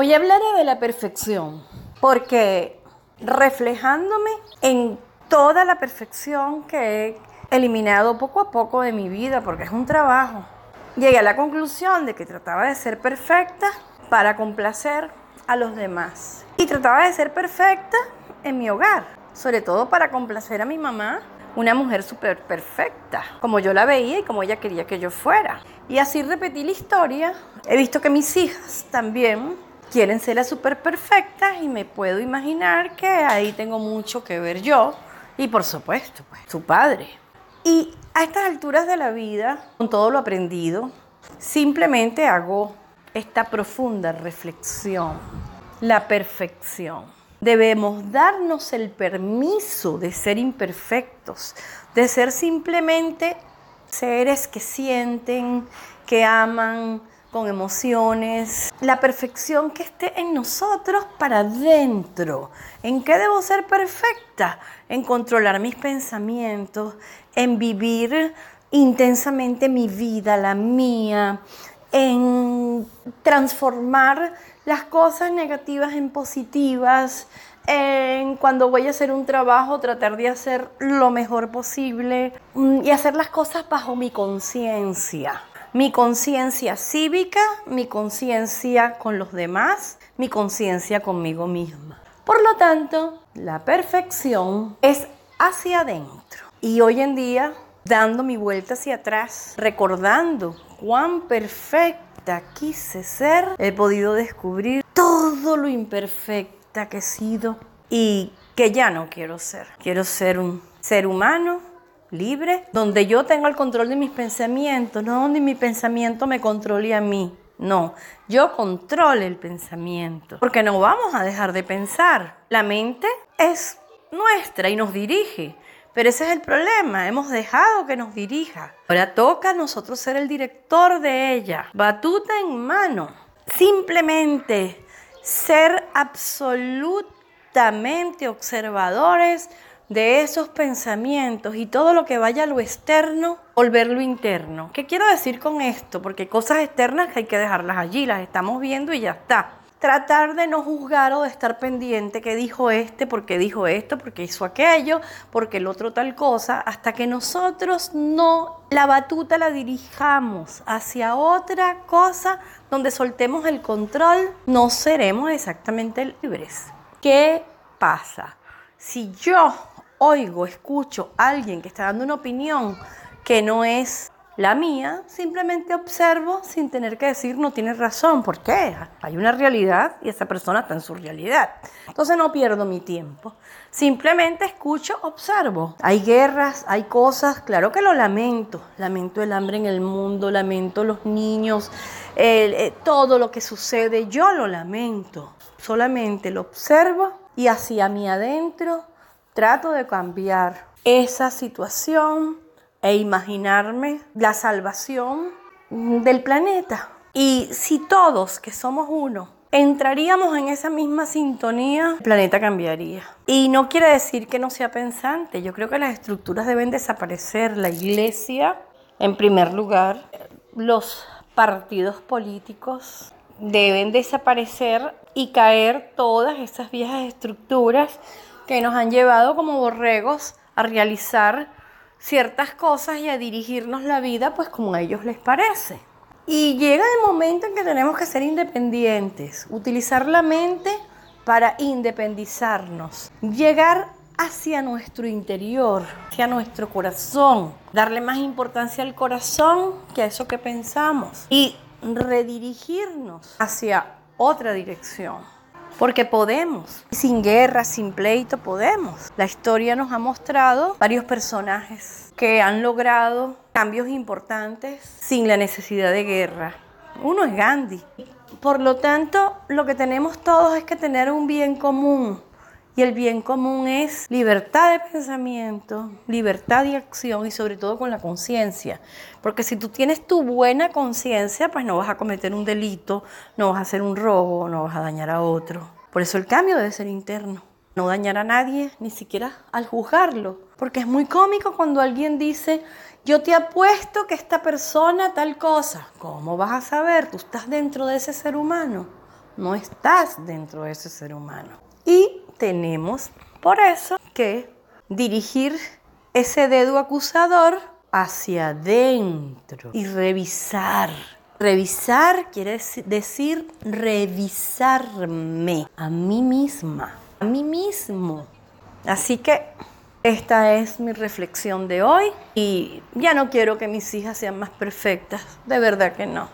Hoy hablaré de la perfección, porque reflejándome en toda la perfección que he eliminado poco a poco de mi vida, porque es un trabajo, llegué a la conclusión de que trataba de ser perfecta para complacer a los demás. Y trataba de ser perfecta en mi hogar, sobre todo para complacer a mi mamá, una mujer súper perfecta, como yo la veía y como ella quería que yo fuera. Y así repetí la historia. He visto que mis hijas también quieren ser las súper perfectas y me puedo imaginar que ahí tengo mucho que ver yo y por supuesto, pues, su padre. Y a estas alturas de la vida, con todo lo aprendido, simplemente hago esta profunda reflexión, la perfección. Debemos darnos el permiso de ser imperfectos, de ser simplemente seres que sienten, que aman con emociones, la perfección que esté en nosotros para adentro. ¿En qué debo ser perfecta? En controlar mis pensamientos, en vivir intensamente mi vida, la mía, en transformar las cosas negativas en positivas, en cuando voy a hacer un trabajo tratar de hacer lo mejor posible mm, y hacer las cosas bajo mi conciencia. Mi conciencia cívica, mi conciencia con los demás, mi conciencia conmigo misma. Por lo tanto, la perfección es hacia adentro. Y hoy en día, dando mi vuelta hacia atrás, recordando cuán perfecta quise ser, he podido descubrir todo lo imperfecta que he sido y que ya no quiero ser. Quiero ser un ser humano libre, donde yo tenga el control de mis pensamientos, no donde mi pensamiento me controle a mí. No, yo controle el pensamiento, porque no vamos a dejar de pensar. La mente es nuestra y nos dirige. Pero ese es el problema, hemos dejado que nos dirija. Ahora toca a nosotros ser el director de ella, batuta en mano. Simplemente ser absolutamente observadores de esos pensamientos y todo lo que vaya a lo externo, volverlo interno. ¿Qué quiero decir con esto? Porque cosas externas hay que dejarlas allí, las estamos viendo y ya está tratar de no juzgar o de estar pendiente que dijo este, porque dijo esto, porque hizo aquello, porque el otro tal cosa, hasta que nosotros no la batuta la dirijamos hacia otra cosa donde soltemos el control, no seremos exactamente libres. ¿Qué pasa? Si yo oigo, escucho a alguien que está dando una opinión que no es la mía simplemente observo sin tener que decir no tienes razón. ¿Por qué? Hay una realidad y esa persona está en su realidad. Entonces no pierdo mi tiempo. Simplemente escucho, observo. Hay guerras, hay cosas, claro que lo lamento. Lamento el hambre en el mundo, lamento los niños, eh, todo lo que sucede. Yo lo lamento. Solamente lo observo y hacia mi adentro trato de cambiar esa situación e imaginarme la salvación del planeta. Y si todos, que somos uno, entraríamos en esa misma sintonía, el planeta cambiaría. Y no quiere decir que no sea pensante, yo creo que las estructuras deben desaparecer, la iglesia en primer lugar, los partidos políticos deben desaparecer y caer todas esas viejas estructuras que nos han llevado como borregos a realizar ciertas cosas y a dirigirnos la vida pues como a ellos les parece. Y llega el momento en que tenemos que ser independientes, utilizar la mente para independizarnos, llegar hacia nuestro interior, hacia nuestro corazón, darle más importancia al corazón que a eso que pensamos y redirigirnos hacia otra dirección. Porque podemos. Sin guerra, sin pleito, podemos. La historia nos ha mostrado varios personajes que han logrado cambios importantes sin la necesidad de guerra. Uno es Gandhi. Por lo tanto, lo que tenemos todos es que tener un bien común. Y el bien común es libertad de pensamiento, libertad de acción y sobre todo con la conciencia. Porque si tú tienes tu buena conciencia, pues no vas a cometer un delito, no vas a hacer un robo, no vas a dañar a otro. Por eso el cambio debe ser interno. No dañar a nadie, ni siquiera al juzgarlo. Porque es muy cómico cuando alguien dice, yo te apuesto que esta persona tal cosa. ¿Cómo vas a saber? Tú estás dentro de ese ser humano. no estás dentro de ese ser humano. Y tenemos por eso que dirigir ese dedo acusador hacia adentro y revisar. Revisar quiere decir revisarme a mí misma, a mí mismo. Así que esta es mi reflexión de hoy y ya no quiero que mis hijas sean más perfectas, de verdad que no.